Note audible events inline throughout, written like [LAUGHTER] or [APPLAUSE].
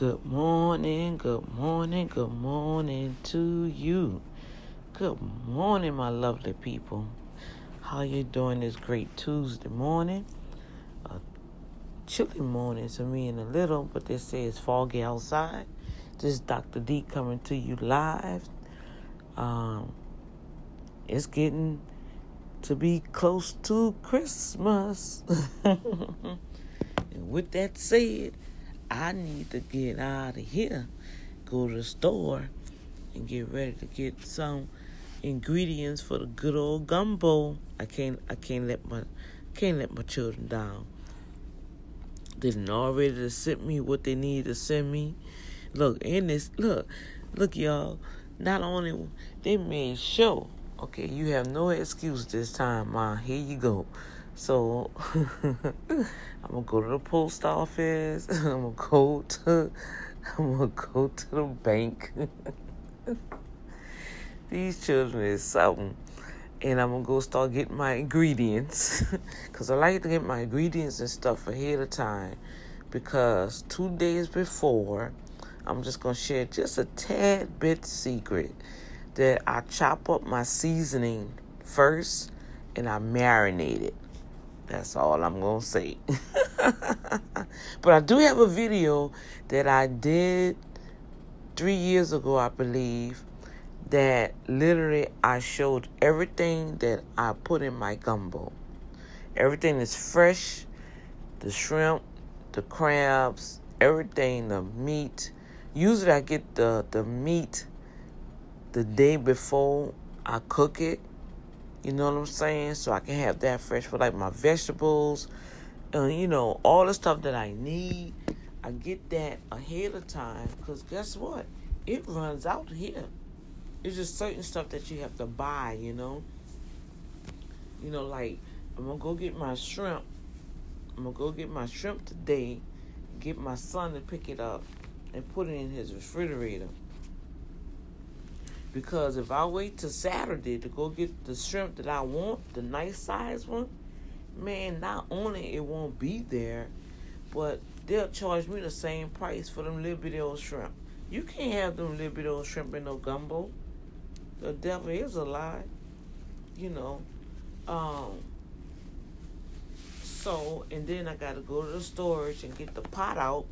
Good morning, good morning, good morning to you. Good morning, my lovely people. How you doing this great Tuesday morning? A chilly morning to me in a little, but they say it's foggy outside. This is Dr. D coming to you live. Um, it's getting to be close to Christmas. [LAUGHS] and with that said, I need to get out of here, go to the store, and get ready to get some ingredients for the good old gumbo. I can't I can't let my can't let my children down. Didn't already sent me what they need to send me. Look, in this look, look y'all, not only they made sure Okay, you have no excuse this time, Ma. Here you go. So [LAUGHS] I'm gonna go to the post office. [LAUGHS] I'm gonna go to [LAUGHS] I'm gonna go to the bank. These children is something. And I'm gonna go start getting my ingredients. Cause I like to get my ingredients and stuff ahead of time. Because two days before, I'm just gonna share just a tad bit secret that I chop up my seasoning first and I marinate it. That's all I'm going to say. [LAUGHS] but I do have a video that I did three years ago, I believe, that literally I showed everything that I put in my gumbo. Everything is fresh the shrimp, the crabs, everything, the meat. Usually I get the, the meat the day before I cook it. You know what I'm saying? So I can have that fresh for like my vegetables and you know all the stuff that I need. I get that ahead of time because guess what? It runs out here. It's just certain stuff that you have to buy. You know. You know, like I'm gonna go get my shrimp. I'm gonna go get my shrimp today. Get my son to pick it up and put it in his refrigerator. Because if I wait till Saturday to go get the shrimp that I want, the nice size one, man, not only it won't be there, but they'll charge me the same price for them little bitty old shrimp. You can't have them little bitty old shrimp in no gumbo. The devil is a lie. You know. Um so and then I gotta go to the storage and get the pot out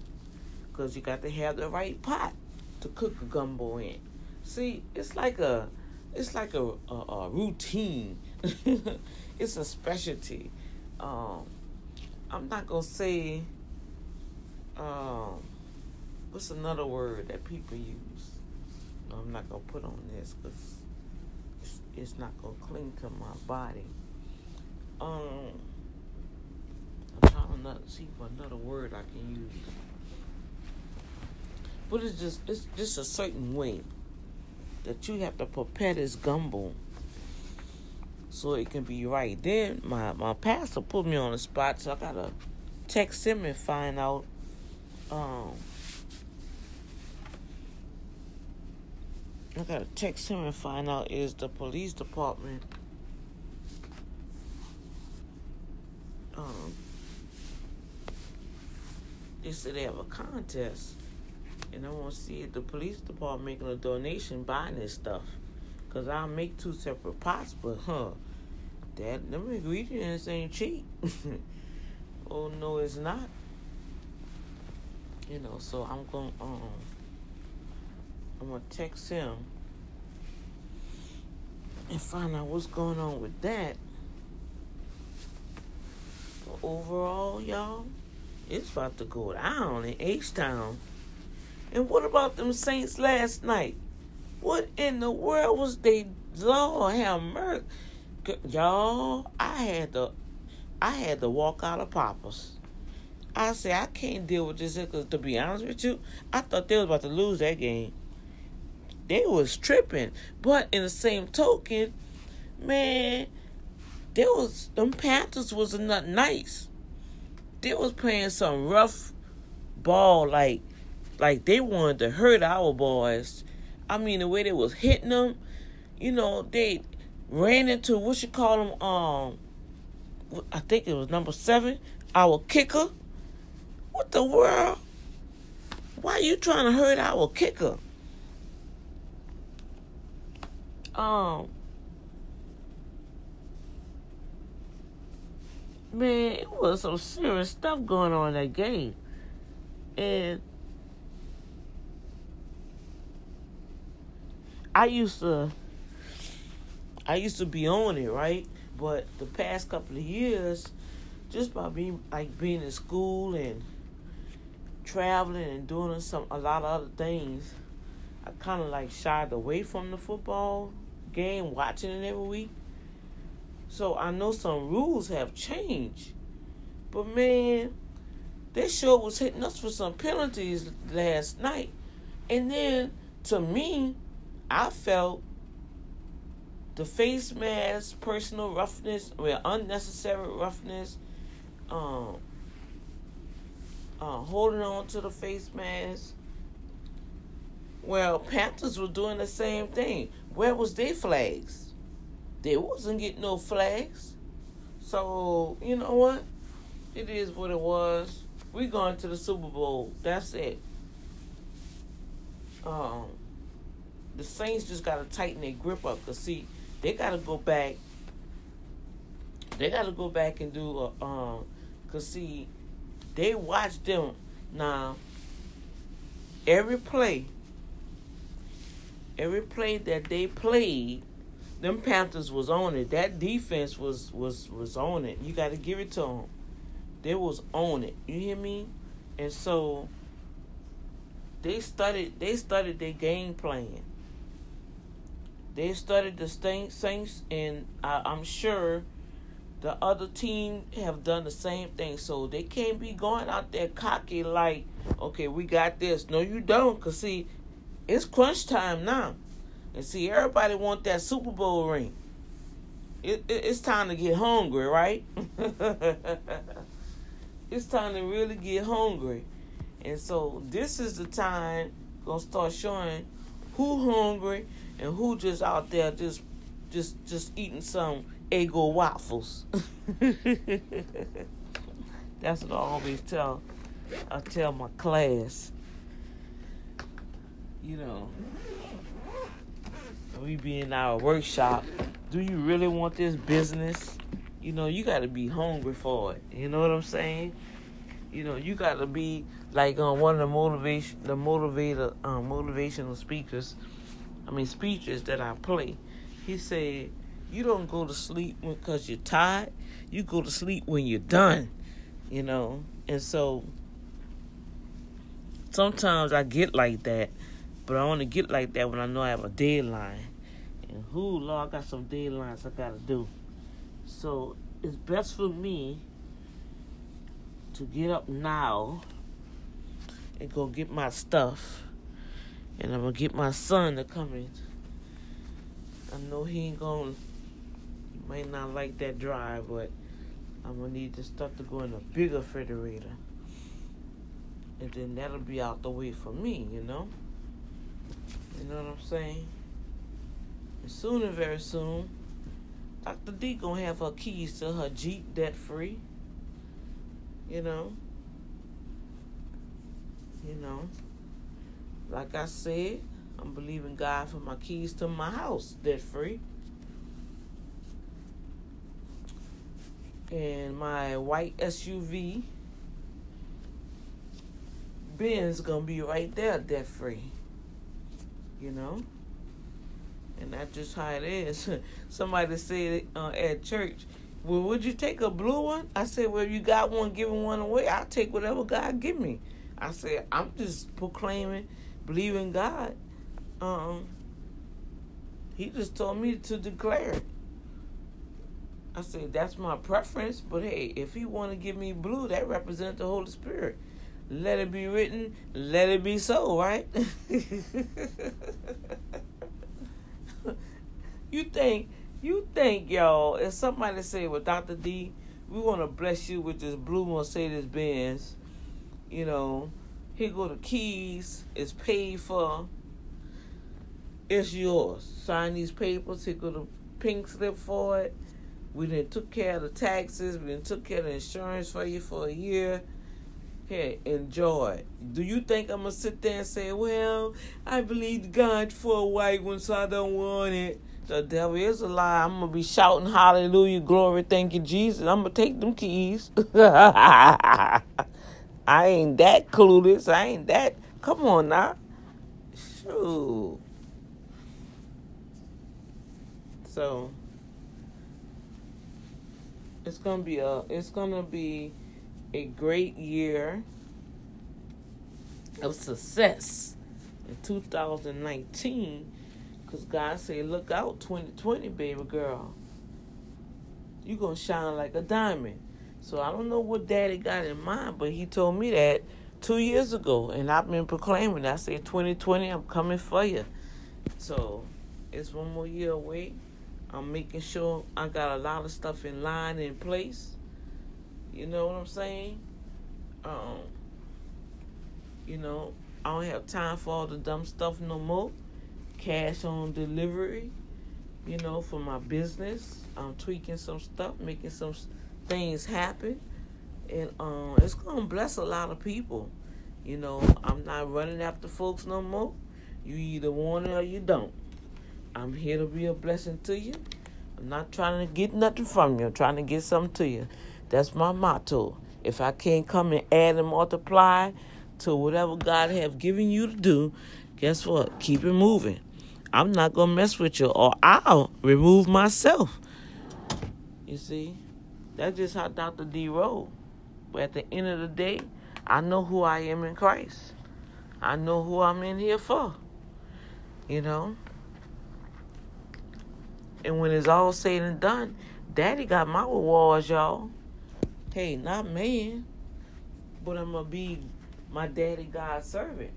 because you got to have the right pot to cook a gumbo in. See, it's like a, it's like a, a, a routine. [LAUGHS] it's a specialty. Um, I'm not gonna say. Um, what's another word that people use? I'm not gonna put on this because it's, it's not gonna cling to my body. Um, I'm trying to see what another word I can use. But it's just it's just a certain way that you have to prepare this gumbo so it can be right. Then my, my pastor put me on the spot, so I gotta text him and find out um I gotta text him and find out is the police department um they said they have a contest and I want to see if the police department making a donation buying this stuff. Cause I'll make two separate pots, but huh, that them ingredients ain't cheap. [LAUGHS] oh no, it's not. You know, so I'm gonna um, I'm gonna text him and find out what's going on with that. But overall, y'all, it's about to go down in H Town. And what about them Saints last night? What in the world was they? Lord have mercy, y'all. I had to, I had to walk out of Papa's. I said I can't deal with this because to be honest with you, I thought they was about to lose that game. They was tripping, but in the same token, man, there was them Panthers was not nice. They was playing some rough ball like like they wanted to hurt our boys. I mean, the way they was hitting them, you know, they ran into what you call them. Um, I think it was number seven, our kicker. What the world? Why are you trying to hurt our kicker? Um, man, it was some serious stuff going on in that game. And I used to I used to be on it, right? But the past couple of years, just by being like being in school and traveling and doing some a lot of other things, I kind of like shied away from the football game, watching it every week. So I know some rules have changed, but man, they sure was hitting us for some penalties last night, and then to me, I felt the face mask, personal roughness, well, unnecessary roughness, um, uh, holding on to the face mask. Well, Panthers were doing the same thing. Where was their flags? They wasn't getting no flags. So, you know what? It is what it was. We going to the Super Bowl. That's it. Um, the Saints just gotta tighten their grip up. Cause see, they gotta go back. They gotta go back and do a um. Cause see, they watch them now. Every play. Every play that they played, them Panthers was on it. That defense was was was on it. You got to give it to them. They was on it. You hear me? And so they started they started their game plan. They studied the Saints, and I, I'm sure the other team have done the same thing. So they can't be going out there cocky like, okay, we got this. No, you don't. Cause see, it's crunch time now, and see, everybody want that Super Bowl ring. It, it, it's time to get hungry, right? [LAUGHS] it's time to really get hungry, and so this is the time gonna start showing who hungry and who just out there just just just eating some Eggo waffles. [LAUGHS] That's what I always tell I tell my class. You know, we be in our workshop. Do you really want this business? You know, you got to be hungry for it. You know what I'm saying? You know, you got to be like um, one of the motivation, the motivator, um, motivational speakers I mean, speeches that I play, he said, You don't go to sleep because you're tired. You go to sleep when you're done, you know? And so sometimes I get like that, but I only get like that when I know I have a deadline. And who, Lord, I got some deadlines I got to do. So it's best for me to get up now and go get my stuff and I'm gonna get my son to come in. I know he ain't gonna, he might not like that drive, but I'm gonna need the stuff to go in a bigger refrigerator. And then that'll be out the way for me, you know? You know what I'm saying? And soon and very soon, Dr. D gonna have her keys to her Jeep debt free. You know? You know? Like I said, I'm believing God for my keys to my house debt free. And my white SUV Benz gonna be right there debt free. You know? And that's just how it is. [LAUGHS] Somebody said uh, at church, well, would you take a blue one? I said, well, you got one, giving one away. I'll take whatever God give me. I said, I'm just proclaiming believe in God, um, he just told me to declare. I said, that's my preference, but hey, if he want to give me blue, that represents the Holy Spirit. Let it be written, let it be so, right? [LAUGHS] you think, you think, y'all, if somebody say, well, Dr. D, we want to bless you with this blue Mercedes Benz, you know, here go the keys. It's paid for. It's yours. Sign these papers. Here go the pink slip for it. We then took care of the taxes. We then took care of the insurance for you for a year. Okay, enjoy. Do you think I'm gonna sit there and say, "Well, I believe God for a white one, so I don't want it"? The devil is a lie. I'm gonna be shouting hallelujah, glory, thank you, Jesus. I'm gonna take them keys. [LAUGHS] I ain't that clueless. I ain't that. Come on now. Shoot. So it's gonna be a it's gonna be a great year of success in 2019 because God said, Look out, 2020, baby girl. You're going to shine like a diamond. So I don't know what daddy got in mind, but he told me that two years ago. And I've been proclaiming. I said, 2020, I'm coming for you. So it's one more year away. I'm making sure I got a lot of stuff in line in place. You know what I'm saying? Um, you know, I don't have time for all the dumb stuff no more cash on delivery, you know, for my business. I'm tweaking some stuff, making some things happen. And um, it's to bless a lot of people. You know, I'm not running after folks no more. You either want it or you don't. I'm here to be a blessing to you. I'm not trying to get nothing from you. I'm trying to get something to you. That's my motto. If I can't come and add and multiply to whatever God have given you to do, guess what? Keep it moving. I'm not gonna mess with you, or I'll remove myself. You see, that's just how Dr. D rolled. But at the end of the day, I know who I am in Christ. I know who I'm in here for. You know. And when it's all said and done, Daddy got my rewards, y'all. Hey, not man, but I'm gonna be my daddy God servant.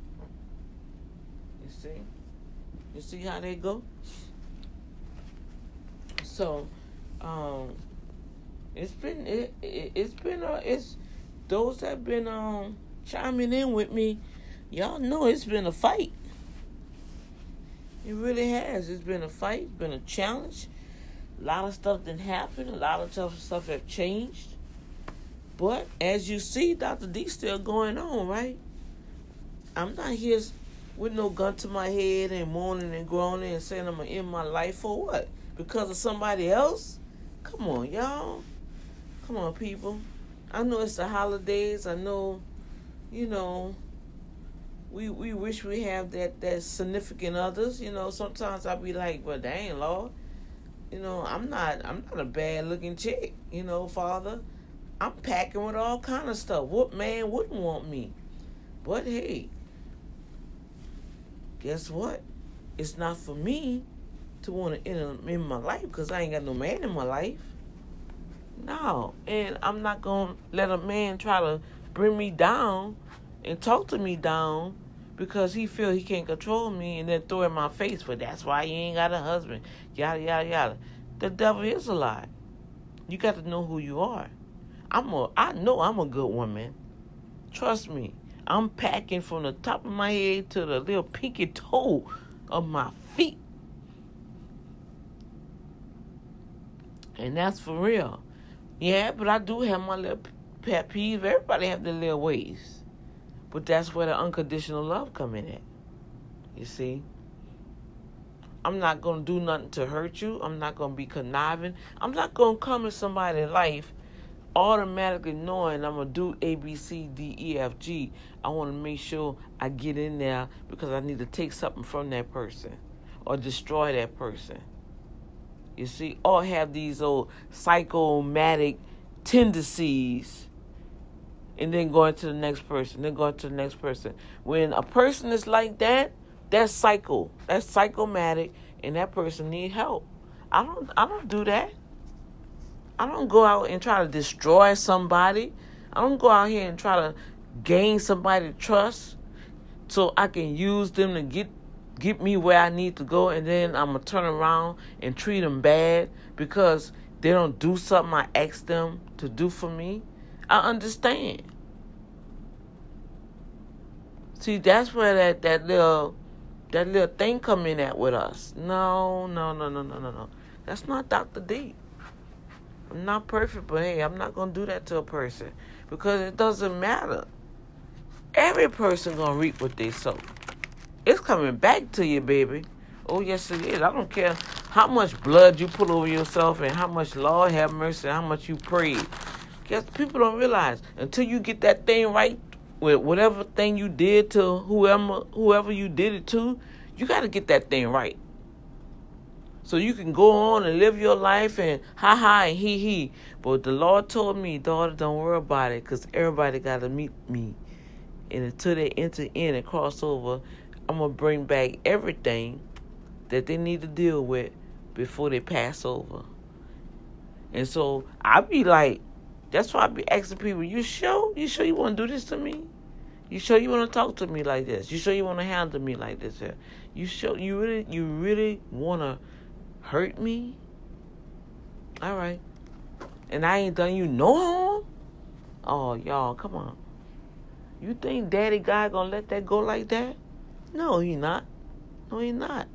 You see? You see how they go? So, um, it's been it, it has been uh, it's those that been um chiming in with me, y'all know it's been a fight. It really has. It's been a fight. It's been a challenge. A lot of stuff didn't happen. A lot of tough stuff have changed. But as you see, Dr. D still going on, right? I'm not here with no gun to my head and moaning and groaning and saying I'm gonna end my life for what? Because of somebody else? Come on, y'all. Come on, people. I know it's the holidays. I know, you know, we we wish we have that that significant others. You know, sometimes I'll be like, but dang, Lord, you know, I'm not I'm not a bad looking chick. You know, Father, I'm packing with all kind of stuff. What man wouldn't want me? But hey, guess what? It's not for me to want to enter in my life because I ain't got no man in my life. No, and I'm not gonna let a man try to bring me down and talk to me down because he feel he can't control me and then throw in my face. But that's why he ain't got a husband. Yada yada yada. The devil is a lie. You got to know who you are. I'm a. I know I'm a good woman. Trust me. I'm packing from the top of my head to the little pinky toe of my feet. And that's for real. Yeah, but I do have my little pet peeve. Everybody have their little ways. But that's where the unconditional love come in at. You see? I'm not going to do nothing to hurt you. I'm not going to be conniving. I'm not going to come in somebody's life automatically knowing I'm gonna do A, B, C, D, E, F, G, I want to make sure I get in there because I need to take something from that person or destroy that person. You see, or have these old psychomatic tendencies and then going to the next person, then going to the next person. When a person is like that, that's psycho. That's psychomatic and that person need help. I don't I don't do that. I don't go out and try to destroy somebody. I don't go out here and try to gain somebody's trust so I can use them to get get me where I need to go and then I'm gonna turn around and treat them bad because they don't do something I ask them to do for me. I understand. See, that's where that, that little that little thing come in at with us. No, no, no, no, no, no, no. That's not Dr. D. I'm not perfect, but hey, I'm not to do that to a person because it doesn't matter. Every person gonna reap what they sow. It's coming back to you, baby. Oh yes, it is. I don't care how much blood you put over yourself and how much Lord have mercy, and how much you prayed. Guess people don't realize until you get that thing right with whatever thing you did to whoever whoever you did it to, you got to get that thing right. So you can go on and live your life and ha ha and he he. But the Lord told me, daughter, don't worry about it, cause everybody got to meet me. And until they enter in and cross over, I'm gonna bring back everything that they need to deal with before they pass over. And so I be like, that's why I be asking people, you sure? You sure you want to do this to me? You sure you want to talk to me like this? You sure you want to handle me like this? Here? You sure you really you really want to hurt me? All right. And I ain't done you no harm? Oh, y'all, come on. You think Daddy God gonna let that go like that? No, he not. No, he not.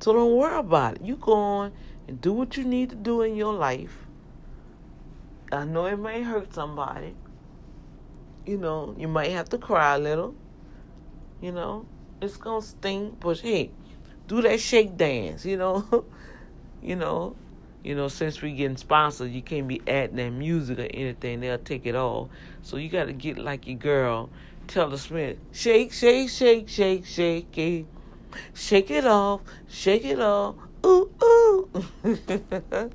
So don't worry about it. You go on and do what you need to do in your life. I know it may hurt somebody. You know, you might have to cry a little. You know, it's gonna sting, but hey, do that shake dance. You know, [LAUGHS] you know, you know. Since we getting sponsored, you can't be adding that music or anything. They'll take it all. So you got to get like your girl, Taylor Smith. Shake, shake, shake, shake, shake it. Shake it off, shake it off. Ooh, ooh. [LAUGHS]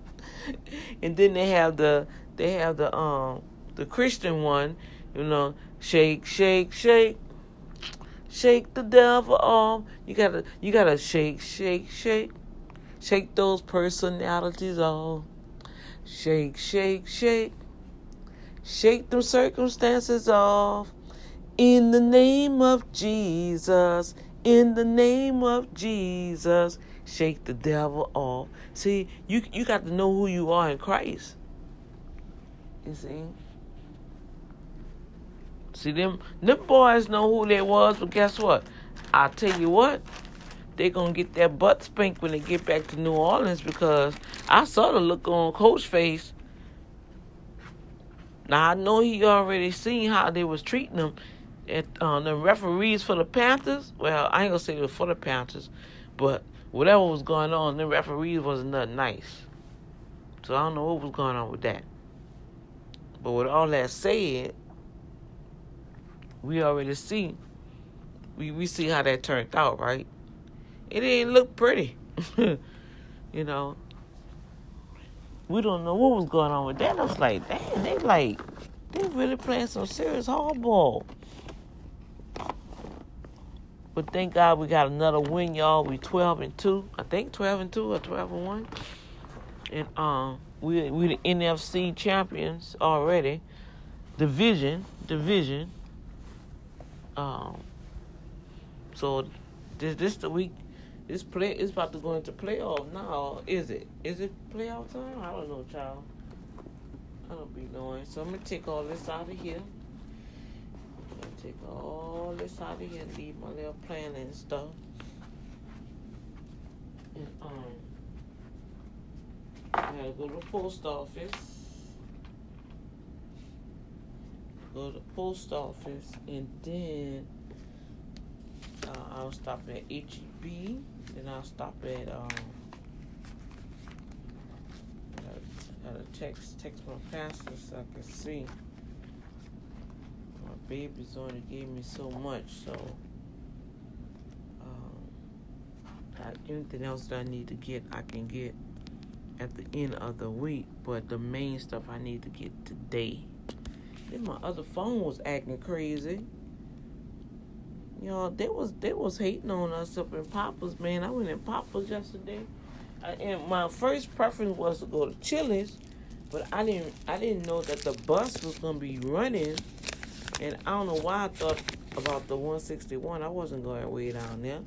and then they have the they have the um the Christian one, you know, shake, shake, shake. Shake the devil off. You gotta you gotta shake, shake, shake. Shake those personalities off. Shake, shake, shake. Shake them circumstances off. In the name of Jesus. In the name of Jesus. Shake the devil off. See, you you got to know who you are in Christ. You see? See them them boys know who they was, but guess what? I'll tell you what, they gonna get their butt spanked when they get back to New Orleans because I saw the look on Coach face. Now I know he already seen how they was treating them um, the referees for the Panthers. Well, I ain't gonna say it was for the Panthers, but whatever was going on, the referees wasn't nothing nice. So I don't know what was going on with that. But with all that said, we already see we we see how that turned out, right? It didn't look pretty. [LAUGHS] you know. We don't know what was going on with that. I was like, damn, they like they really playing some serious hardball. But thank God we got another win, y'all. We twelve and two. I think twelve and two or twelve and one. And um we we the NFC champions already. Division, division. Um. So this this the week. This play is about to go into playoff now. Is it? Is it playoff time? I don't know, child. I don't be knowing. So I'm gonna take all this out of here. Take all this out of here and leave my little plan and stuff. And um. I gotta go to the post office. Go to the post office and then uh, I'll stop at HEB. Then I'll stop at um. I gotta text text my pastor so I can see. My baby's it gave me so much, so um, anything else that I need to get, I can get at the end of the week, but the main stuff I need to get today. Then my other phone was acting crazy. Y'all, they was they was hating on us up in Papa's, man. I went in Papa's yesterday, and my first preference was to go to Chili's, but I didn't I didn't know that the bus was gonna be running, and I don't know why I thought about the 161. I wasn't going way down there.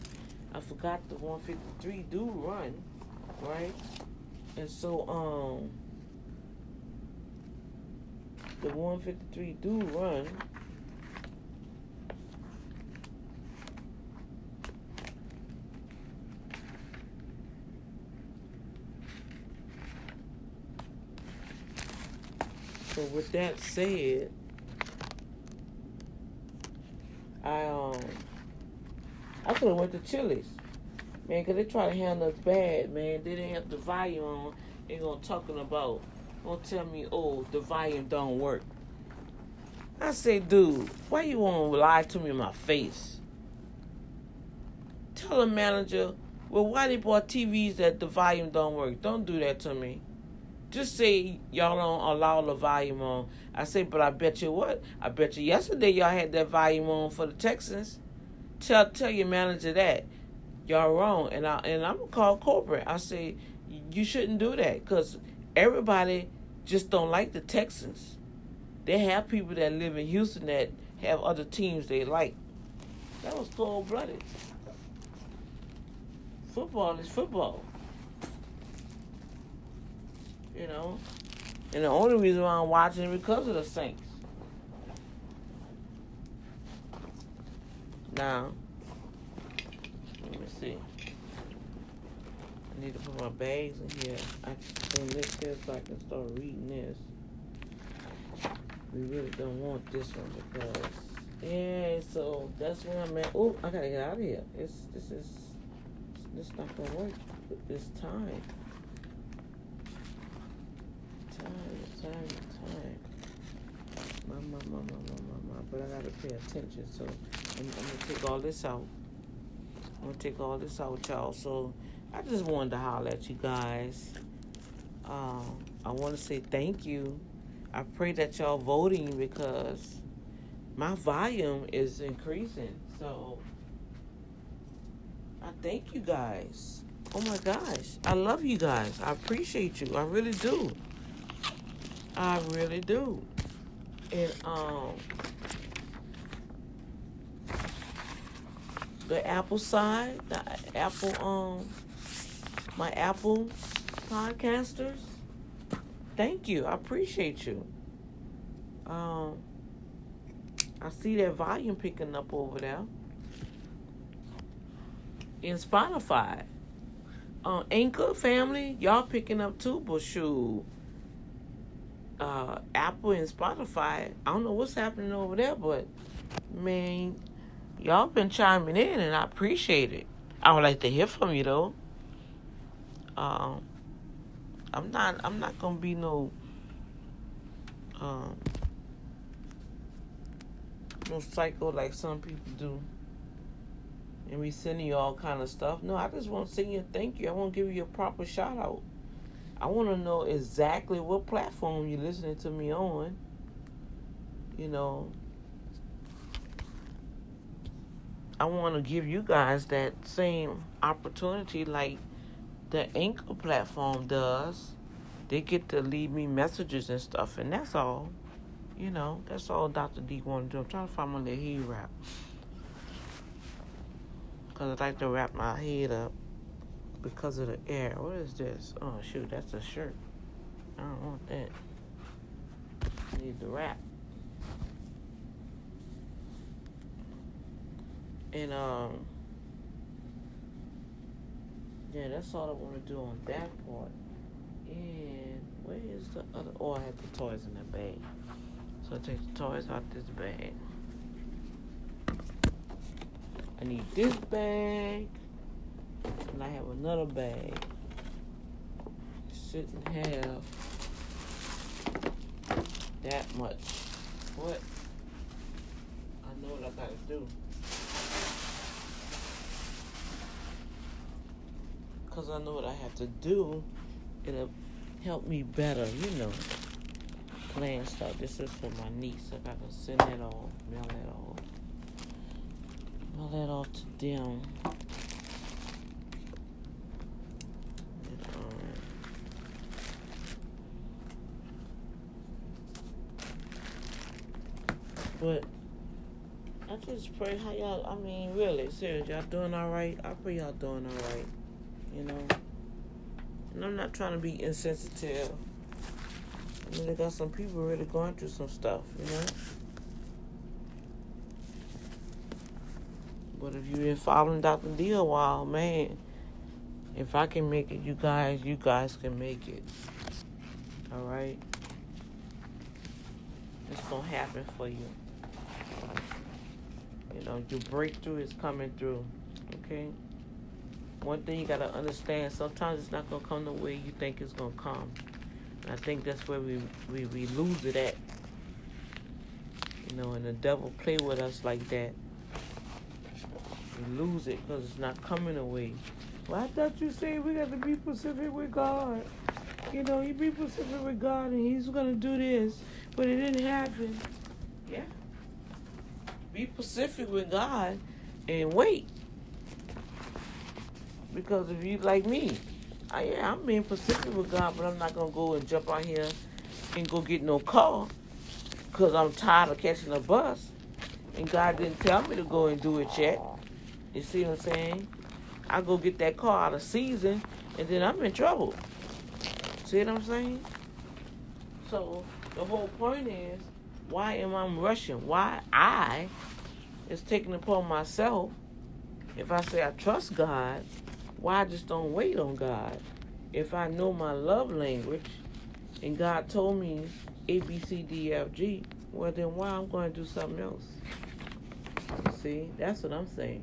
I forgot the 153 do run, right? And so, um, the 153 do run. So with that said, I um I could have went to Chili's, man, cause they try to handle us bad, man. They didn't have the volume on. They gonna talking about, gonna tell me, oh, the volume don't work. I say, dude, why you wanna lie to me in my face? Tell the manager, well, why they bought TVs that the volume don't work? Don't do that to me. Just say y'all don't allow the volume on. I say, but I bet you what? I bet you yesterday y'all had that volume on for the Texans. Tell tell your manager that y'all wrong, and I and I'm gonna call corporate. I say you shouldn't do that because everybody just don't like the Texans. They have people that live in Houston that have other teams they like. That was cold blooded. Football is football. You know? And the only reason why I'm watching is because of the Saints. Now, let me see. I need to put my bags in here. I can this here so I can start reading this. We really don't want this one because yeah, so that's where I'm at. Oh, I gotta get out of here. It's this is this not gonna work this time. Time, time, time. My, my, my, my, my, my. But I gotta pay attention. So I'm, I'm gonna take all this out. I'm gonna take all this out, y'all. So I just wanted to holler at you guys. Um, I want to say thank you. I pray that y'all voting because my volume is increasing. So I thank you guys. Oh my gosh. I love you guys. I appreciate you. I really do. I really do. And um the Apple side, the Apple um my Apple podcasters, thank you. I appreciate you. Um I see that volume picking up over there. In Spotify. Uh, Anchor family, y'all picking up too, but shoot uh, Apple and Spotify. I don't know what's happening over there, but man, y'all been chiming in, and I appreciate it. I would like to hear from you though. Um, I'm not. I'm not gonna be no. Um, no psycho like some people do. And we sending you all kind of stuff. No, I just want to send you a thank you. I want to give you a proper shout out. I want to know exactly what platform you're listening to me on. You know, I want to give you guys that same opportunity like the Anchor platform does. They get to leave me messages and stuff, and that's all. You know, that's all Dr. D want to do. I'm trying to find my little head wrap. Because I like to wrap my head up because of the air. What is this? Oh shoot, that's a shirt. I don't want that. I need the wrap. And um yeah, that's all I want to do on that part. And where is the other? Oh, I have the toys in that bag. So I take the toys out of this bag. I need this bag. And I have another bag. Shouldn't have that much. What? I know what I gotta do. Cause I know what I have to do. It'll help me better, you know. Plan stuff. This is for my niece. I gotta send that off, mail that off. Mail that off to them. But I just pray how y'all, I mean, really, serious, y'all doing all right? I pray y'all doing all right, you know? And I'm not trying to be insensitive. I mean, they got some people really going through some stuff, you know? But if you've been following Dr. D a while, man, if I can make it, you guys, you guys can make it. All right? It's going to happen for you. You know, your breakthrough is coming through. Okay? One thing you gotta understand, sometimes it's not gonna come the way you think it's gonna come. And I think that's where we, we, we lose it at. You know, and the devil play with us like that. We lose it because it's not coming away. Well, I thought you said we got to be specific with God. You know, you be specific with God and He's going to do this, but it didn't happen. Yeah. Be pacific with God and wait. Because if you like me, I, yeah, I'm being specific with God, but I'm not to go and jump out here and go get no car because I'm tired of catching a bus. And God didn't tell me to go and do it yet. You see what I'm saying? I go get that car out of season, and then I'm in trouble. See what I'm saying? So the whole point is, why am I rushing? Why I is taking upon myself? If I say I trust God, why I just don't wait on God? If I know my love language, and God told me A, B, C, D, F, G, well then why I'm going to do something else? See, that's what I'm saying.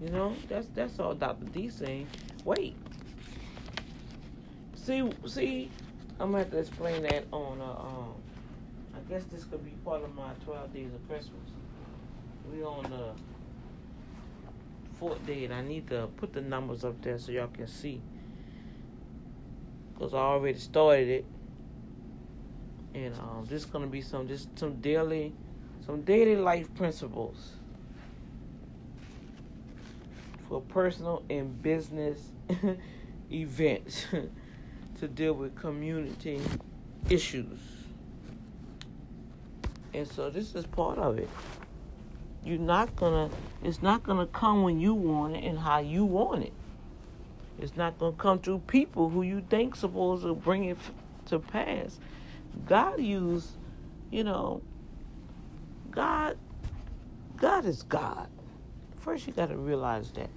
You know, that's that's all Dr. D saying. Wait. See, see, I'm gonna have to explain that on. Uh, um, I guess this could be part of my 12 days of Christmas. We on the fourth day, and I need to put the numbers up there so y'all can see. Cause I already started it, and um, this is gonna be some just some daily, some daily life principles for personal and business [LAUGHS] events [LAUGHS] to deal with community issues. And so this is part of it. You're not gonna it's not gonna come when you want it and how you want it. It's not gonna come through people who you think supposed to bring it to pass. God used, you know, God God is God. First you gotta realize that.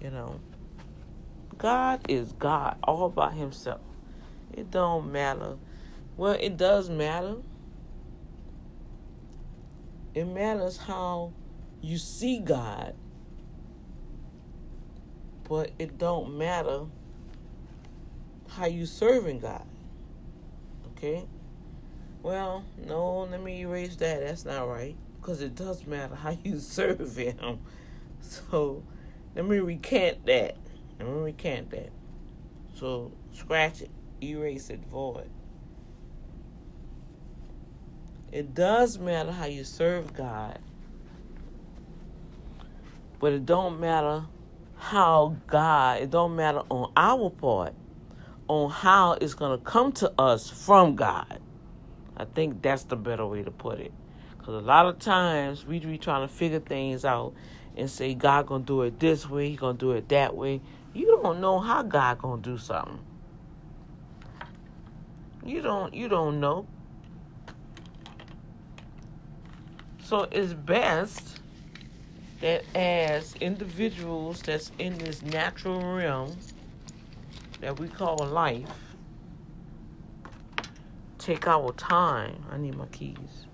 You know, God is God all by himself. It don't matter. Well, it does matter. It matters how you see God. But it don't matter how you serving God. Okay? Well, no, let me erase that. That's not right. Because it does matter how you [LAUGHS] serve him. So let me recant that. Let me recant that. So scratch it, erase it, void. It does matter how you serve God, but it don't matter how God. It don't matter on our part on how it's gonna come to us from God. I think that's the better way to put it. Because a lot of times we be trying to figure things out and say God gonna do it this way, He gonna do it that way. You don't know how God gonna do something. You don't you don't know. So it's best that as individuals that's in this natural realm that we call life, take our time. I need my keys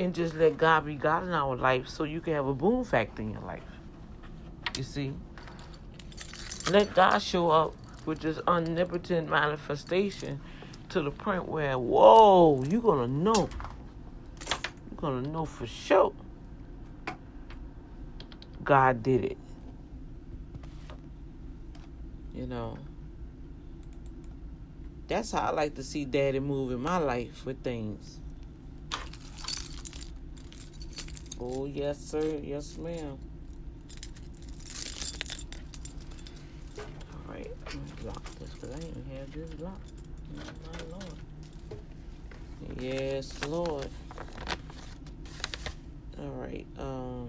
and just let God be God in our life so you can have a boom factor in your life. You see? Let God show up with this omnipotent manifestation to the point where, whoa, you're to know. You're to know for sure God did it. You know? That's how I like to see daddy move in my life with things. Oh, yes, sir. Yes, ma'am. Lock this because I didn't have this locked. Oh, my Lord. Yes, Lord. All right. Um.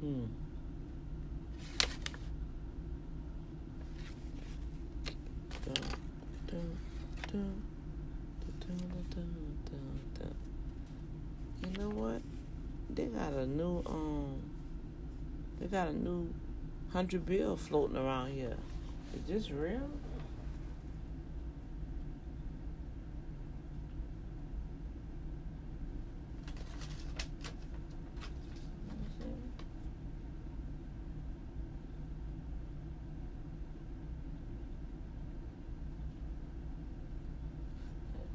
Hmm. You know what? They got a new um they got a new hundred bill floating around here. Is this real?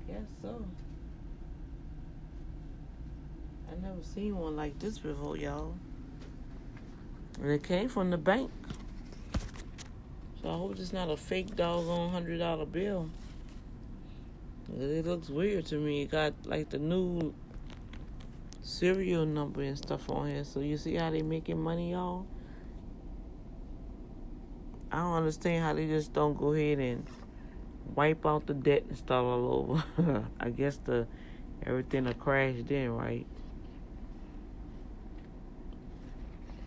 guess so. I never seen one like this before, y'all. And it came from the bank. So I hope it's not a fake doggone hundred dollar bill. It looks weird to me. It got like the new serial number and stuff on here. So you see how they making money, y'all? I don't understand how they just don't go ahead and wipe out the debt and start all over. [LAUGHS] I guess the everything will crash then, right?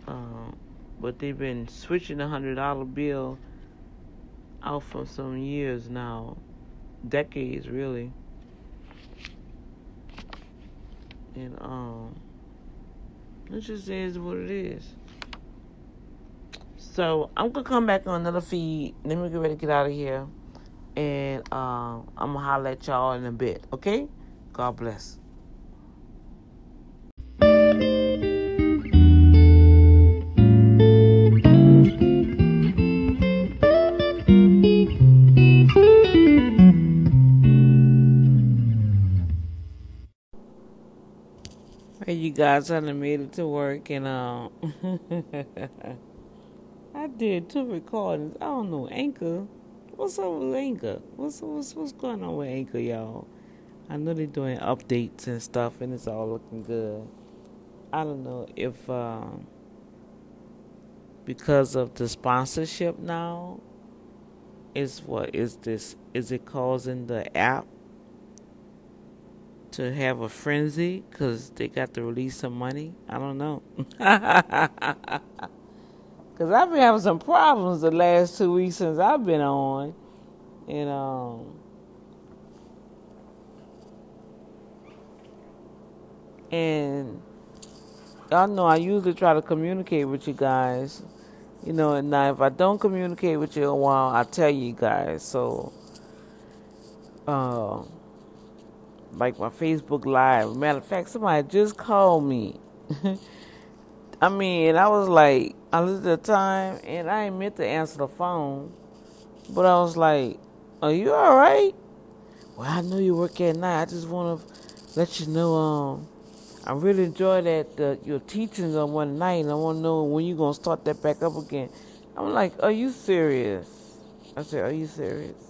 Uh, but they've been switching the hundred dollar bill out for some years now, decades really. And um, it just is what it is. So I'm gonna come back on another feed. Let me get ready to get out of here and uh, I'm gonna holler at y'all in a bit. Okay? God bless. Guys, I made it to work, and uh, [LAUGHS] I did two recordings. I don't know, Anchor What's up with Anchor? What's what's what's going on with Anchor, y'all? I know they're doing updates and stuff, and it's all looking good. I don't know if um, because of the sponsorship now, is what is this? Is it causing the app to have a frenzy because they got to release some money? I don't know. [LAUGHS] Cause I've been having some problems the last two weeks since I've been on, and um, and y'all know I usually try to communicate with you guys, you know. And now if I don't communicate with you a while, I tell you guys. So, uh, like my Facebook Live. Matter of fact, somebody just called me. [LAUGHS] I mean, I was like, I looked at the time and I ain't meant to answer the phone, but I was like, "Are you all right?" Well, I know you work at night. I just want to let you know, um, I really enjoy that uh, your teachings on one night, and I want to know when you gonna start that back up again. I'm like, "Are you serious?" I said, "Are you serious?"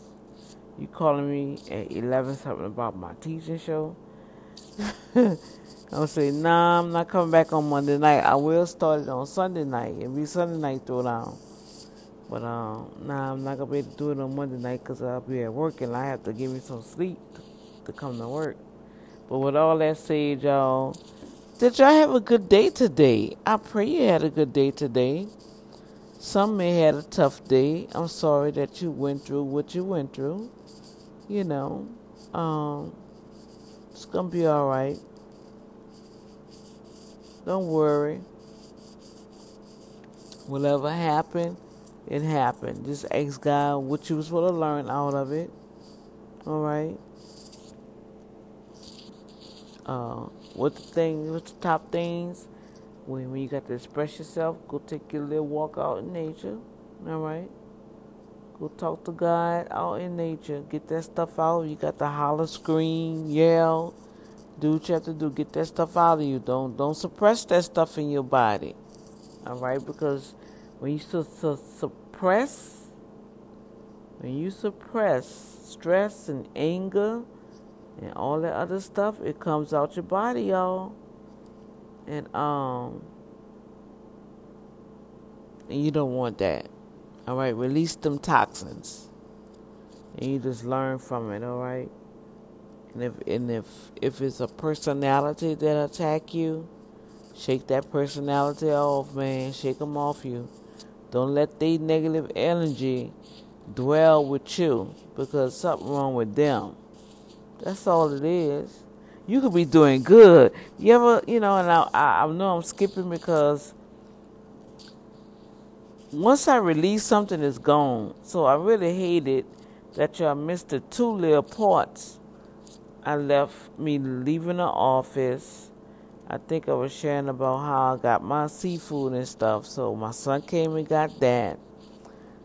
You calling me at eleven something about my teaching show? [LAUGHS] I'll say, nah, I'm not coming back on Monday night. I will start it on Sunday night. It'll be Sunday night throwdown. But um, nah, I'm not gonna be able to do it on Monday night because I'll be at work and I have to give me some sleep to, to come to work. But with all that said, y'all, did y'all have a good day today? I pray you had a good day today. Some may have had a tough day. I'm sorry that you went through what you went through. You know, um, it's gonna be all right. Don't worry. Whatever happened, it happened. Just ask God what you was to learn out of it. All right. Uh, what the thing? What's the top things? When when you got to express yourself, go take your little walk out in nature. All right. Go talk to God out in nature. Get that stuff out. Of you got to holler, scream, yell do what you have to do. Get that stuff out of you. Don't don't suppress that stuff in your body. All right, because when you su- su- suppress, when you suppress stress and anger and all that other stuff, it comes out your body, y'all. And um, and you don't want that. All right, release them toxins, and you just learn from it. All right. And if and if if it's a personality that attack you, shake that personality off, man. Shake them off you. Don't let the negative energy dwell with you because something wrong with them. That's all it is. You could be doing good. You ever, you know, and I, I, I know I'm skipping because once I release something, it's gone. So I really hated that y'all missed the two little parts. I left me leaving the office. I think I was sharing about how I got my seafood and stuff. So my son came and got that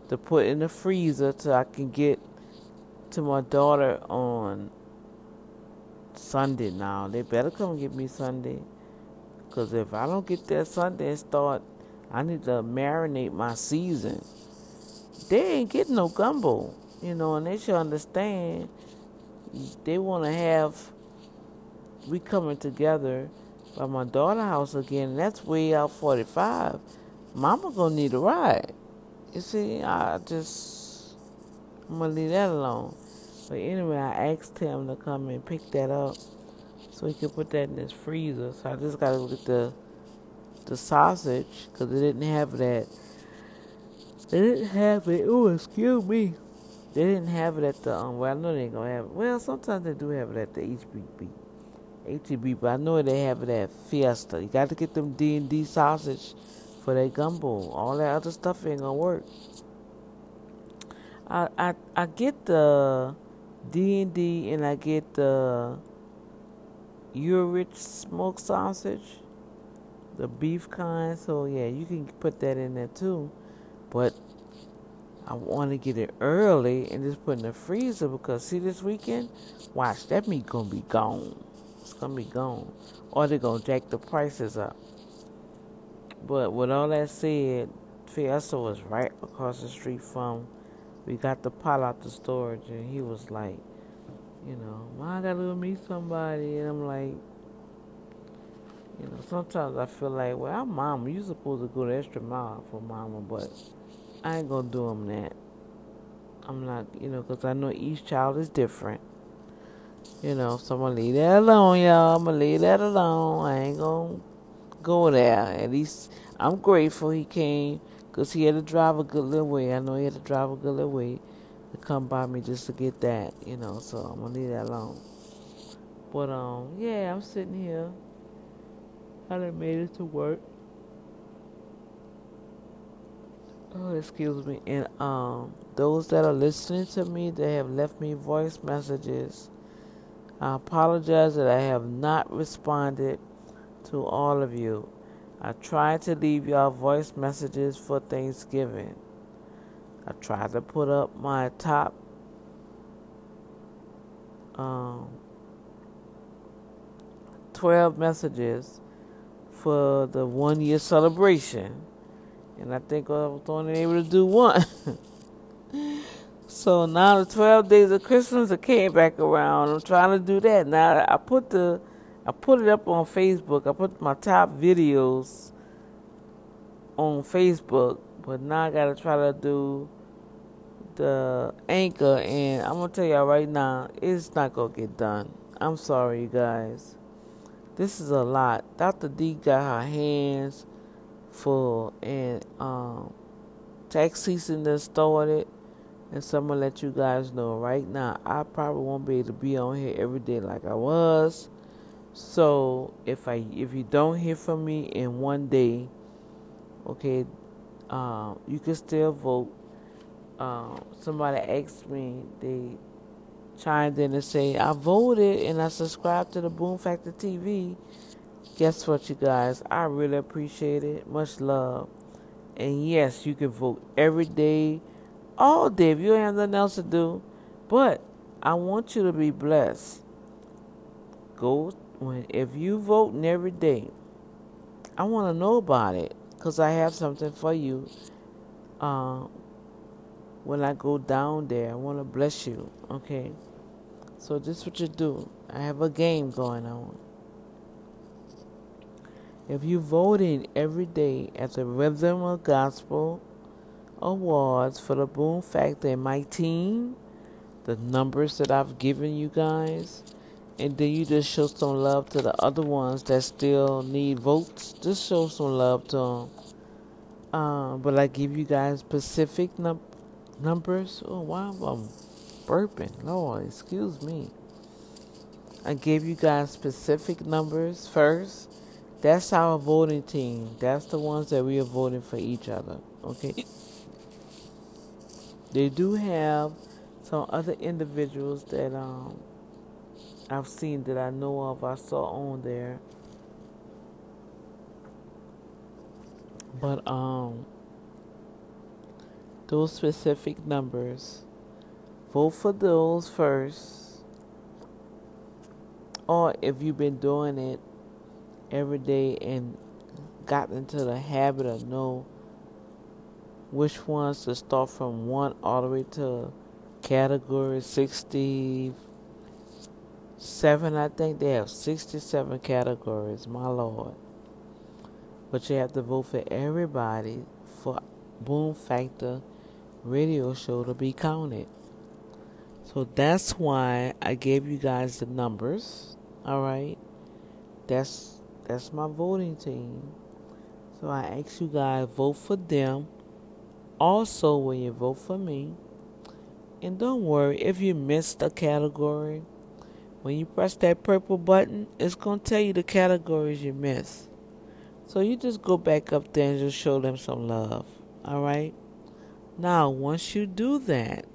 to put in the freezer so I can get to my daughter on Sunday now. They better come get me Sunday. Because if I don't get there Sunday and start, I need to marinate my season. They ain't getting no gumbo, you know, and they should understand they want to have we coming together by my daughter house again. That's way out 45. Mama gonna need a ride. You see, I just I'm gonna leave that alone. But anyway, I asked him to come and pick that up so he could put that in his freezer. So I just gotta get the the sausage because they didn't have that. They didn't have it. Oh, excuse me. They didn't have it at the um. Well, I know they ain't gonna have it. Well, sometimes they do have it at the HBB. HEB, but I know they have it at Fiesta. You got to get them D and D sausage for that gumbo. All that other stuff ain't gonna work. I I I get the D and D and I get the Rich smoked sausage, the beef kind. So yeah, you can put that in there too. But I want to get it early and just put in the freezer because see this weekend, watch that meat gonna be gone. It's gonna be gone, or they're gonna jack the prices up. But with all that said, Fiesta was right across the street from. We got the pot out the storage, and he was like, you know, I gotta go meet somebody, and I'm like, you know, sometimes I feel like, well, I'm mama. You supposed to go the extra mile for mama, but I ain't gonna do them that. I'm not, you know, because I know each child is different. You know, so I'm gonna leave that alone, y'all. I'm gonna leave that alone. I ain't gonna go there. At least I'm grateful he came because he had to drive a good little way. I know he had to drive a good little way to come by me just to get that, you know. So I'm gonna leave that alone. But um, yeah, I'm sitting here. I made it to work. Oh, excuse me. And um, those that are listening to me, they have left me voice messages. I apologize that I have not responded to all of you. I tried to leave y'all voice messages for Thanksgiving. I tried to put up my top um, 12 messages for the one year celebration and I think I was only able to do one. [LAUGHS] so now the 12 days of Christmas it came back around. I'm trying to do that. Now I put the I put it up on Facebook. I put my top videos on Facebook, but now I gotta try to do the anchor and I'm gonna tell y'all right now, it's not gonna get done. I'm sorry you guys. This is a lot. Dr. D got her hands full and um tax season that started and so I'm gonna let you guys know right now I probably won't be able to be on here every day like I was. So if I if you don't hear from me in one day, okay, um, you can still vote. Um, somebody asked me, they chimed in and say, I voted and I subscribed to the Boom Factor TV guess what, you guys? I really appreciate it. Much love. And yes, you can vote every day, all day if you have nothing else to do. But I want you to be blessed. Go when if you voting every day. I want to know about it because I have something for you. Uh, when I go down there, I want to bless you. Okay. So this is what you do. I have a game going on. If you voted every day at the Rhythm of Gospel Awards for the Boom Factor and my team, the numbers that I've given you guys, and then you just show some love to the other ones that still need votes, just show some love to them. Uh, but I give you guys specific num- numbers. Oh, wow, I'm burping. Lord, excuse me. I gave you guys specific numbers first that's our voting team. That's the ones that we are voting for each other. Okay. They do have some other individuals that um I've seen that I know of. I saw on there, but um those specific numbers. Vote for those first. Or if you've been doing it every day and got into the habit of know which ones to start from one all the way to category 67 i think they have 67 categories my lord but you have to vote for everybody for boom factor radio show to be counted. So that's why I gave you guys the numbers. All right. That's that's my voting team. So I ask you guys vote for them. Also when you vote for me. And don't worry if you missed a category. When you press that purple button, it's gonna tell you the categories you missed. So you just go back up there and just show them some love. All right. Now, once you do that,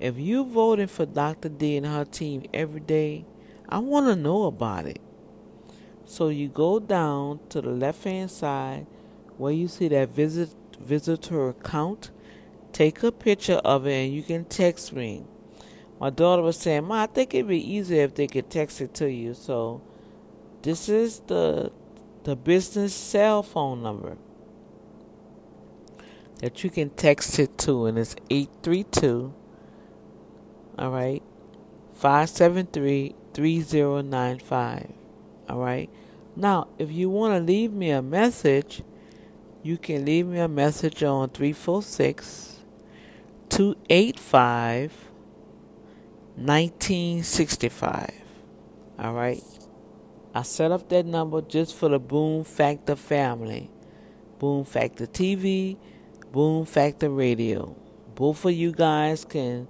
if you voted for Dr. D and her team every day, I want to know about it. So you go down to the left hand side where you see that visit visitor account. Take a picture of it and you can text me. My daughter was saying, Ma, I think it'd be easier if they could text it to you. So this is the the business cell phone number that you can text it to, and it's 832, all right, 573 3095, all right. Now, if you want to leave me a message, you can leave me a message on 346 285 1965, all right. I set up that number just for the Boom Factor family. Boom Factor TV, Boom Factor Radio. Both of you guys can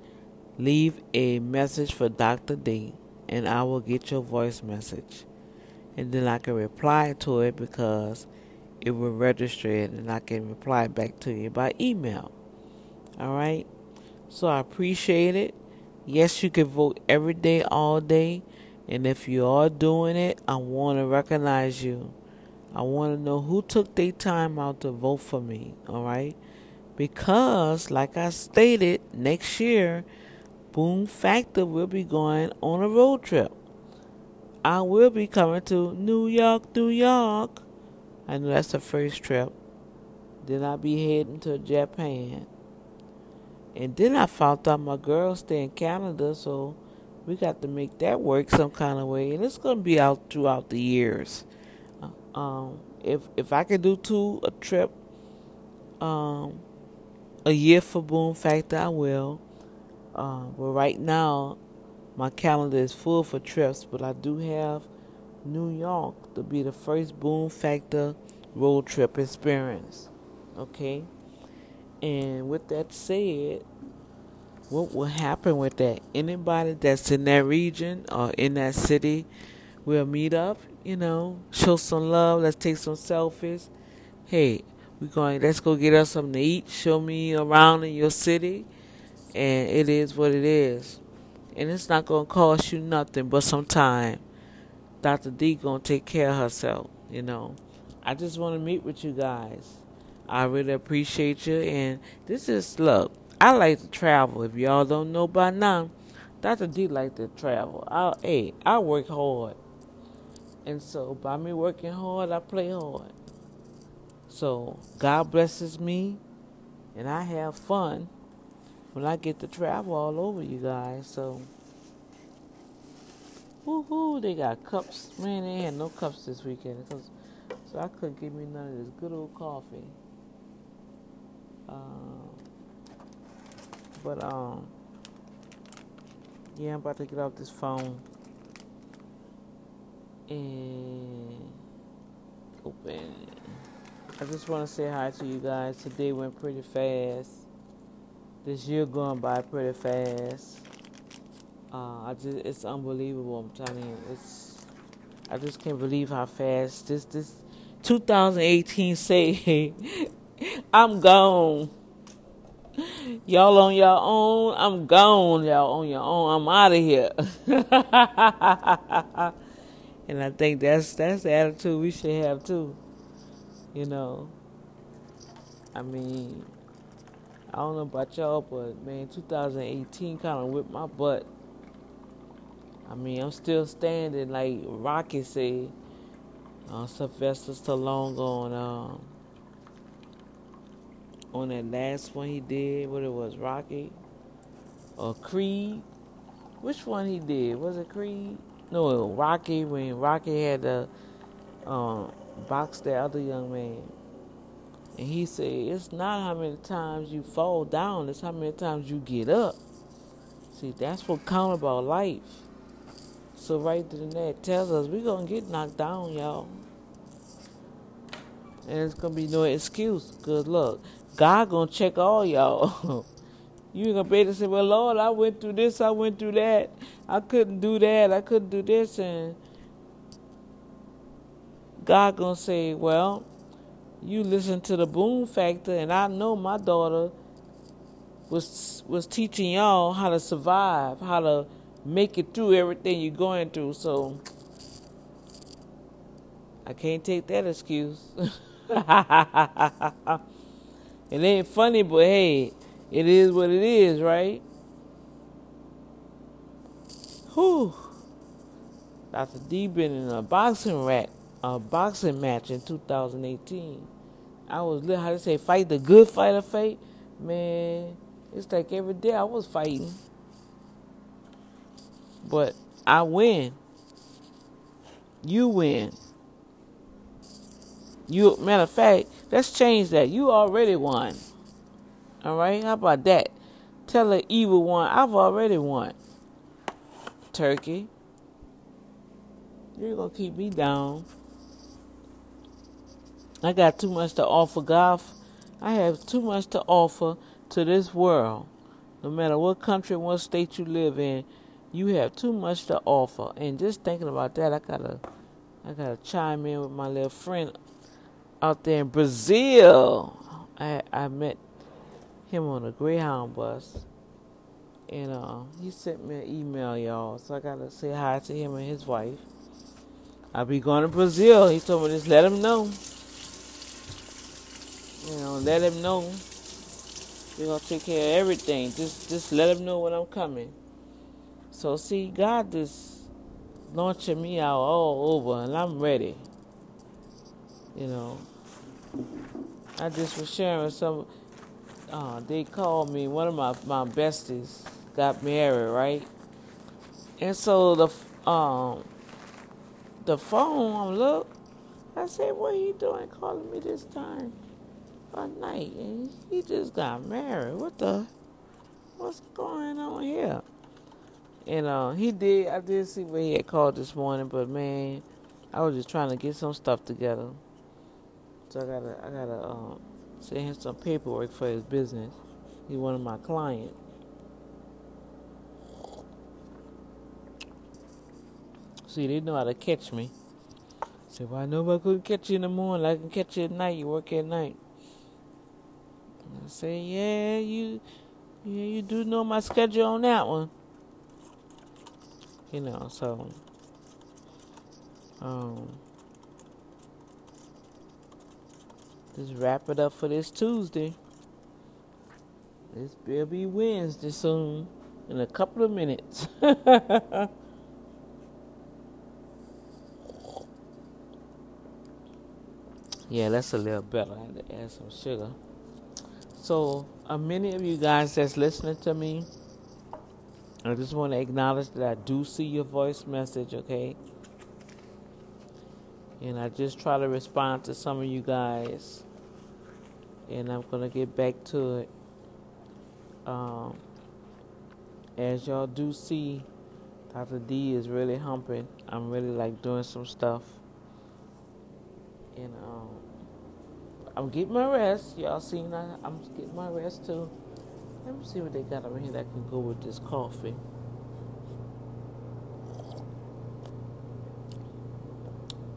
leave a message for Dr. D, and I will get your voice message. And then I can reply to it because it will register it and I can reply back to you by email. All right? So I appreciate it. Yes, you can vote every day, all day. And if you are doing it, I want to recognize you. I want to know who took their time out to vote for me. All right? because, like I stated, next year, Boom Factor will be going on a road trip. I will be coming to New York, New York. I know that's the first trip. Then I'll be heading to Japan. And then I found out my girls stay in Canada, so we got to make that work some kind of way. And it's going to be out throughout the years. Uh, um, if if I could do two a trip, um, a year for Boom Factor, I will. Uh, but right now, my calendar is full for trips, but I do have New York to be the first Boom Factor road trip experience. Okay? And with that said, what will happen with that? Anybody that's in that region or in that city will meet up, you know, show some love, let's take some selfies. Hey, we're going let's go get us something to eat. Show me around in your city, and it is what it is. And it's not gonna cost you nothing but some time. Dr. D gonna take care of herself. You know, I just want to meet with you guys. I really appreciate you, and this is look. I like to travel. If y'all don't know by now, Dr. D like to travel. I hey, I work hard, and so by me working hard, I play hard. So God blesses me, and I have fun when I get to travel all over you guys. So, woohoo! They got cups. Man, they had no cups this weekend, cause so I couldn't give me none of this good old coffee. Um, but um, yeah, I'm about to get off this phone and open. I just want to say hi to you guys. Today went pretty fast. This year going by pretty fast. Uh, I just it's unbelievable. I'm telling you, it's I just can't believe how fast this this 2018 say [LAUGHS] I'm gone. Y'all on your own. I'm gone. Y'all on your own. I'm out of here. [LAUGHS] and I think that's that's the attitude we should have too. You know. I mean, don't know about y'all, but man, 2018 kind of whipped my butt. I mean, I'm still standing, like Rocky said. Uh, Sylvester Stallone on um, on that last one he did, what it was, Rocky or Creed. Which one he did? Was it Creed? No, Rocky. When Rocky had to um, box that other young man, and he said, "It's not how many times you fall down; it's how many times you get up." See, that's what count about life. So right then that tells us we're gonna get knocked down, y'all. And it's gonna be no excuse. Good luck. God gonna check all y'all. [LAUGHS] you ain't gonna be able to say, Well Lord, I went through this, I went through that, I couldn't do that, I couldn't do this and God gonna say, Well, you listen to the boom factor and I know my daughter was was teaching y'all how to survive, how to make it through everything you're going through. So I can't take that excuse. [LAUGHS] It ain't funny, but hey, it is what it is, right? Whew. Dr. D been in a boxing rack, a boxing match in 2018. I was how to say fight the good fight of fate. Man, it's like every day I was fighting, but I win. You win. You matter of fact, let's change that. You already won. All right, how about that? Tell the evil one, I've already won. Turkey, you're gonna keep me down. I got too much to offer God. I have too much to offer to this world. No matter what country, what state you live in, you have too much to offer. And just thinking about that, I gotta, I gotta chime in with my little friend out there in Brazil. I I met him on a Greyhound bus, and uh, he sent me an email, y'all. So I gotta say hi to him and his wife. I'll be going to Brazil. He told me just let him know. You know, let him know. We're gonna take care of everything. Just just let him know when I'm coming. So see, God is launching me out all over, and I'm ready. You know, I just was sharing some. Uh, they called me. One of my my besties got married, right? And so the um the phone look. I said, "What are you doing calling me this time night?" And he just got married. What the? What's going on here? And uh, he did. I did see where he had called this morning, but man, I was just trying to get some stuff together. So I gotta I gotta um, send him some paperwork for his business. He's one of my clients. See, they know how to catch me. Say, well, I know I couldn't catch you in the morning. I can catch you at night. You work at night. I say, yeah, you, yeah, you do know my schedule on that one. You know, so, um, Just wrap it up for this Tuesday. This will be Wednesday soon, in a couple of minutes. [LAUGHS] yeah, that's a little better. I had to add some sugar. So, uh, many of you guys that's listening to me, I just want to acknowledge that I do see your voice message, okay? And I just try to respond to some of you guys and I'm gonna get back to it. Um, as y'all do see, Dr. D is really humping. I'm really like doing some stuff, and um, I'm getting my rest. Y'all seen I, I'm getting my rest too. Let me see what they got over here that can go with this coffee.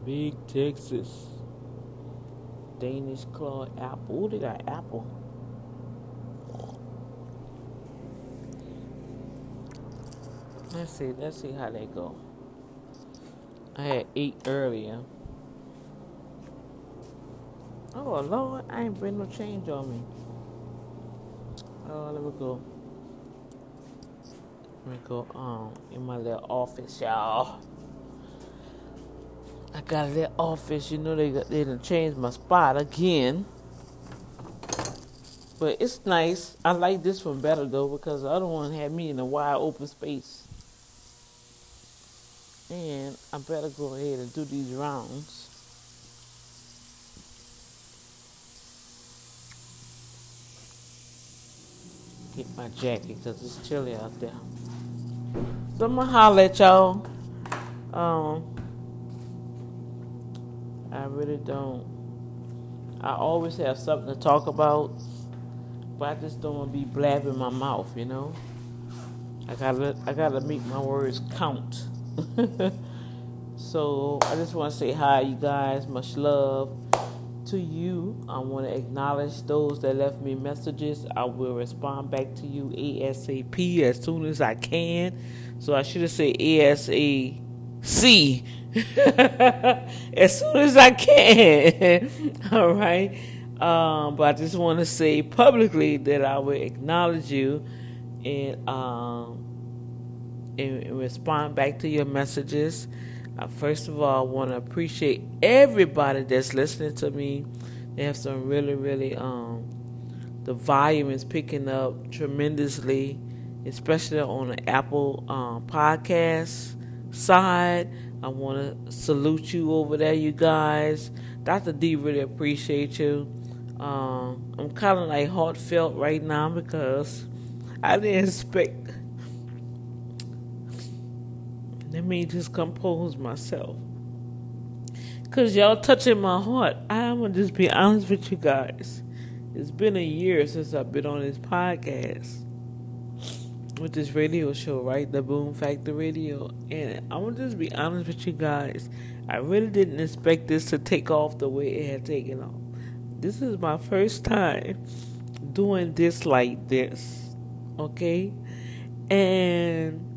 Big Texas. Danish claw apple. Ooh, they got apple. Let's see. Let's see how they go. I had eight earlier. Oh Lord, I ain't bring no change on me. Oh, let me go. Let me go um in my little office, y'all. I got a little office. You know they got, they done changed my spot again. But it's nice. I like this one better though because the other one had me in a wide open space. And I better go ahead and do these rounds. Get my jacket because it's chilly out there. So I'm to holler at y'all. Um, I really don't. I always have something to talk about, but I just don't want to be blabbing my mouth, you know. I gotta, I gotta make my words count. [LAUGHS] so I just want to say hi, you guys. Much love to you. I want to acknowledge those that left me messages. I will respond back to you ASAP as soon as I can. So I should have said ASAC [LAUGHS] as soon as I can. [LAUGHS] All right. Um, but I just want to say publicly that I will acknowledge you and um, and, respond back to your messages. Uh, first of all, I want to appreciate everybody that's listening to me. They have some really, really, um, the volume is picking up tremendously, especially on the Apple um, podcast side. I want to salute you over there, you guys. Dr. D really appreciate you. Um, I'm kind of like heartfelt right now because I didn't expect let me just compose myself. Cause y'all touching my heart. I'm gonna just be honest with you guys. It's been a year since I've been on this podcast with this radio show, right? The Boom Factor Radio. And I'm gonna just be honest with you guys. I really didn't expect this to take off the way it had taken off. This is my first time doing this like this. Okay? And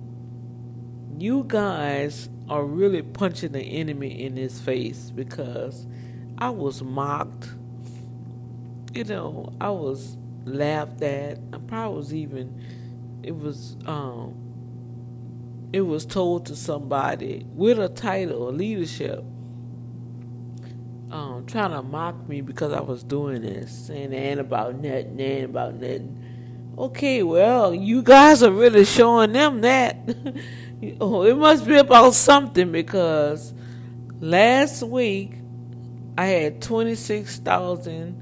you guys are really punching the enemy in his face because I was mocked. You know, I was laughed at. I probably was even it was um it was told to somebody with a title, a leadership, um, trying to mock me because I was doing this, saying and about nothing, and about nothing. Okay, well, you guys are really showing them that. [LAUGHS] Oh, it must be about something because last week I had 26,000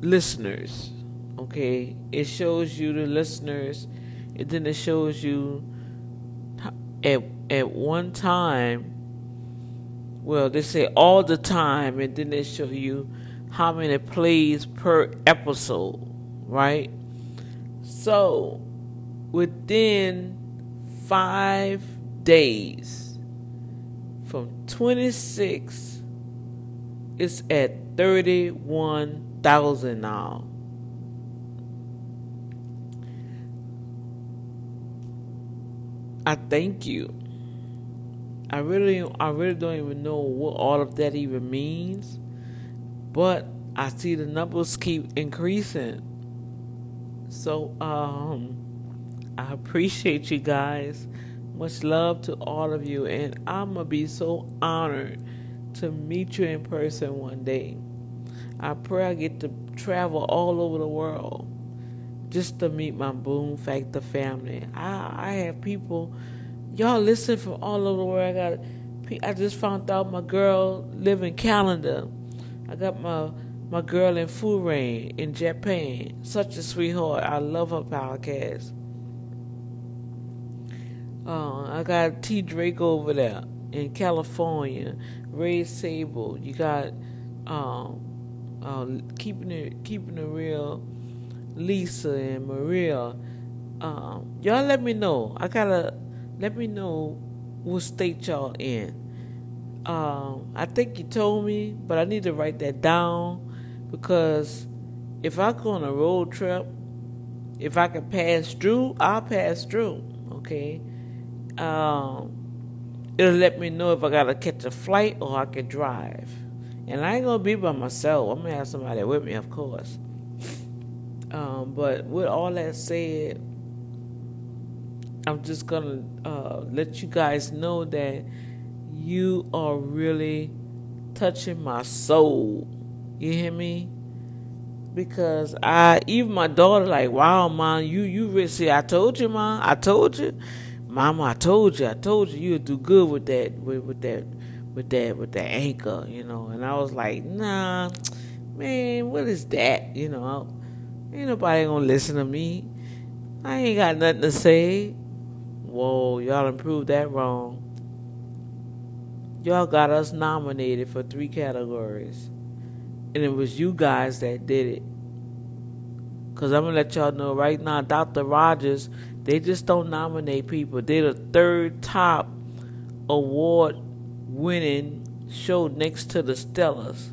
listeners. Okay, it shows you the listeners, and then it shows you at at one time. Well, they say all the time, and then they show you how many plays per episode, right? So within five days from 26 it's at 31,000 now. I thank you. I really I really don't even know what all of that even means. But I see the numbers keep increasing. So um I appreciate you guys. Much love to all of you. And I'm going to be so honored to meet you in person one day. I pray I get to travel all over the world just to meet my Boom Factor family. I, I have people, y'all listen from all over the world. I got, I just found out my girl live in Canada. I got my my girl in Furen in Japan. Such a sweetheart. I love her podcast. Uh, I got T Drake over there in California. Ray Sable. You got um, uh, keeping it keeping it real. Lisa and Maria. Um, y'all let me know. I gotta let me know what state y'all in. Um, I think you told me, but I need to write that down because if I go on a road trip, if I can pass through, I'll pass through. Okay. Um, it'll let me know if I gotta catch a flight or I can drive. And I ain't gonna be by myself. I'm gonna have somebody with me, of course. Um, but with all that said, I'm just gonna uh, let you guys know that you are really touching my soul. You hear me? Because I even my daughter like, wow, mom, you you really see I told you, mom, I told you, mama, I told you, I told you you'd do good with that with, with that with that with that anchor, you know. And I was like, nah, man, what is that? You know, ain't nobody gonna listen to me. I ain't got nothing to say. Whoa, y'all improved that wrong. Y'all got us nominated for three categories. And it was you guys that did it. Because I'm going to let y'all know right now, Dr. Rogers, they just don't nominate people. They're the third top award winning show next to the Stellars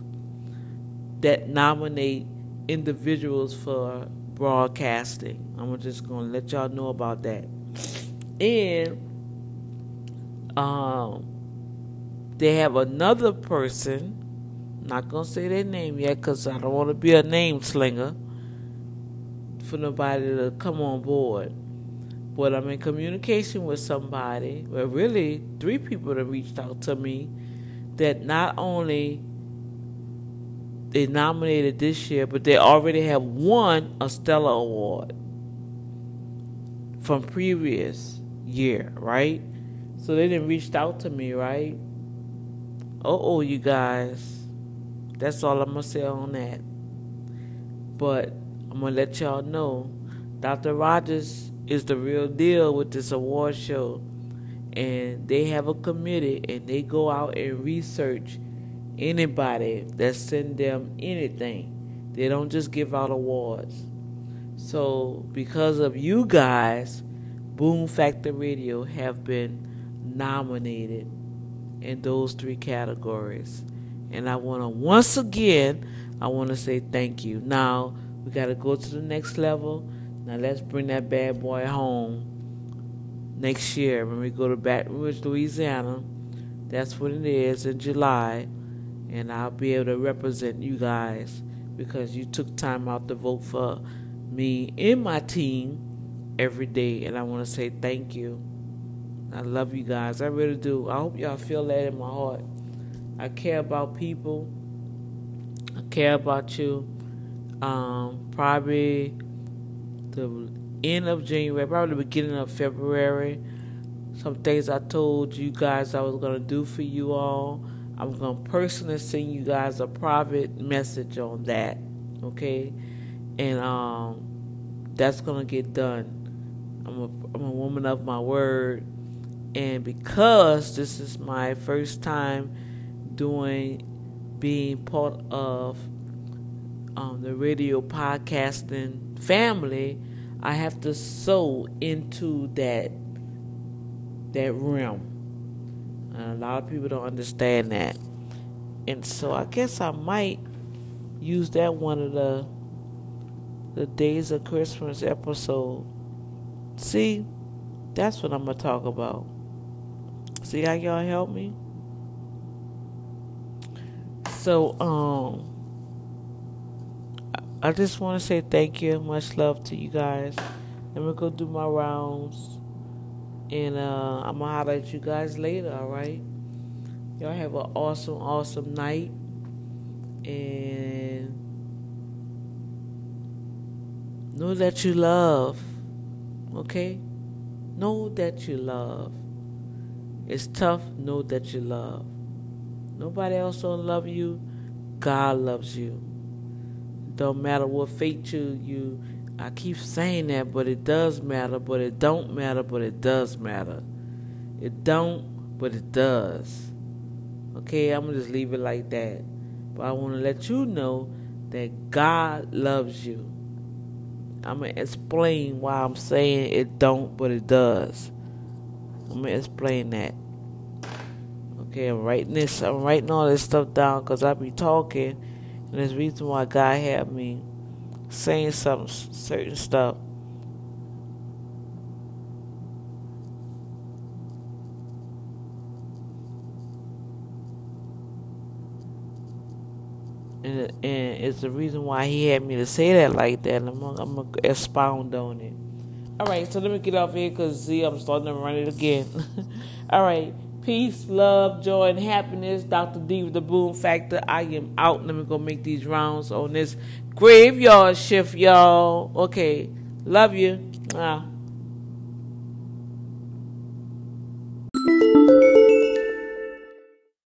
that nominate individuals for broadcasting. I'm just to let y'all know about that. And um, they have another person not gonna say their name yet because I don't want to be a name slinger for nobody to come on board. But I'm in communication with somebody, well, really, three people that reached out to me that not only they nominated this year, but they already have won a Stellar Award from previous year, right? So they didn't reached out to me, right? oh, you guys that's all I'm gonna say on that. But I'm gonna let y'all know Dr. Rogers is the real deal with this award show. And they have a committee and they go out and research anybody that send them anything. They don't just give out awards. So because of you guys, Boom Factor Radio have been nominated in those three categories. And I want to once again, I want to say thank you. Now we got to go to the next level. Now let's bring that bad boy home next year when we go to Baton Rouge, Louisiana. That's what it is in July. And I'll be able to represent you guys because you took time out to vote for me and my team every day. And I want to say thank you. I love you guys. I really do. I hope y'all feel that in my heart. I care about people. I care about you. Um, probably the end of January, probably the beginning of February. Some things I told you guys I was gonna do for you all. I'm gonna personally send you guys a private message on that. Okay, and um, that's gonna get done. I'm a I'm a woman of my word, and because this is my first time doing being part of um, the radio podcasting family, I have to sow into that that realm. And a lot of people don't understand that. And so I guess I might use that one of the the days of Christmas episode. See, that's what I'm gonna talk about. See how y'all help me? So, um, I just want to say thank you, and much love to you guys. Let me go do my rounds, and uh, I'm gonna holler at you guys later. All right, y'all have an awesome, awesome night, and know that you love. Okay, know that you love. It's tough. Know that you love. Nobody else don't love you. God loves you. Don't matter what fate you you I keep saying that, but it does matter, but it don't matter, but it does matter. It don't, but it does. Okay, I'm gonna just leave it like that. But I wanna let you know that God loves you. I'm gonna explain why I'm saying it don't, but it does. I'm gonna explain that. Okay, I'm writing this. I'm writing all this stuff down because I be talking, and there's reason why God had me saying some certain stuff. And, and it's the reason why he had me to say that like that. And I'm, I'm going to expound on it. All right, so let me get off here because, see, I'm starting to run it again. [LAUGHS] All right. Peace, love, joy, and happiness. Dr. D with the Boom Factor. I am out. Let me go make these rounds on this graveyard shift, y'all. Okay. Love you. Ah.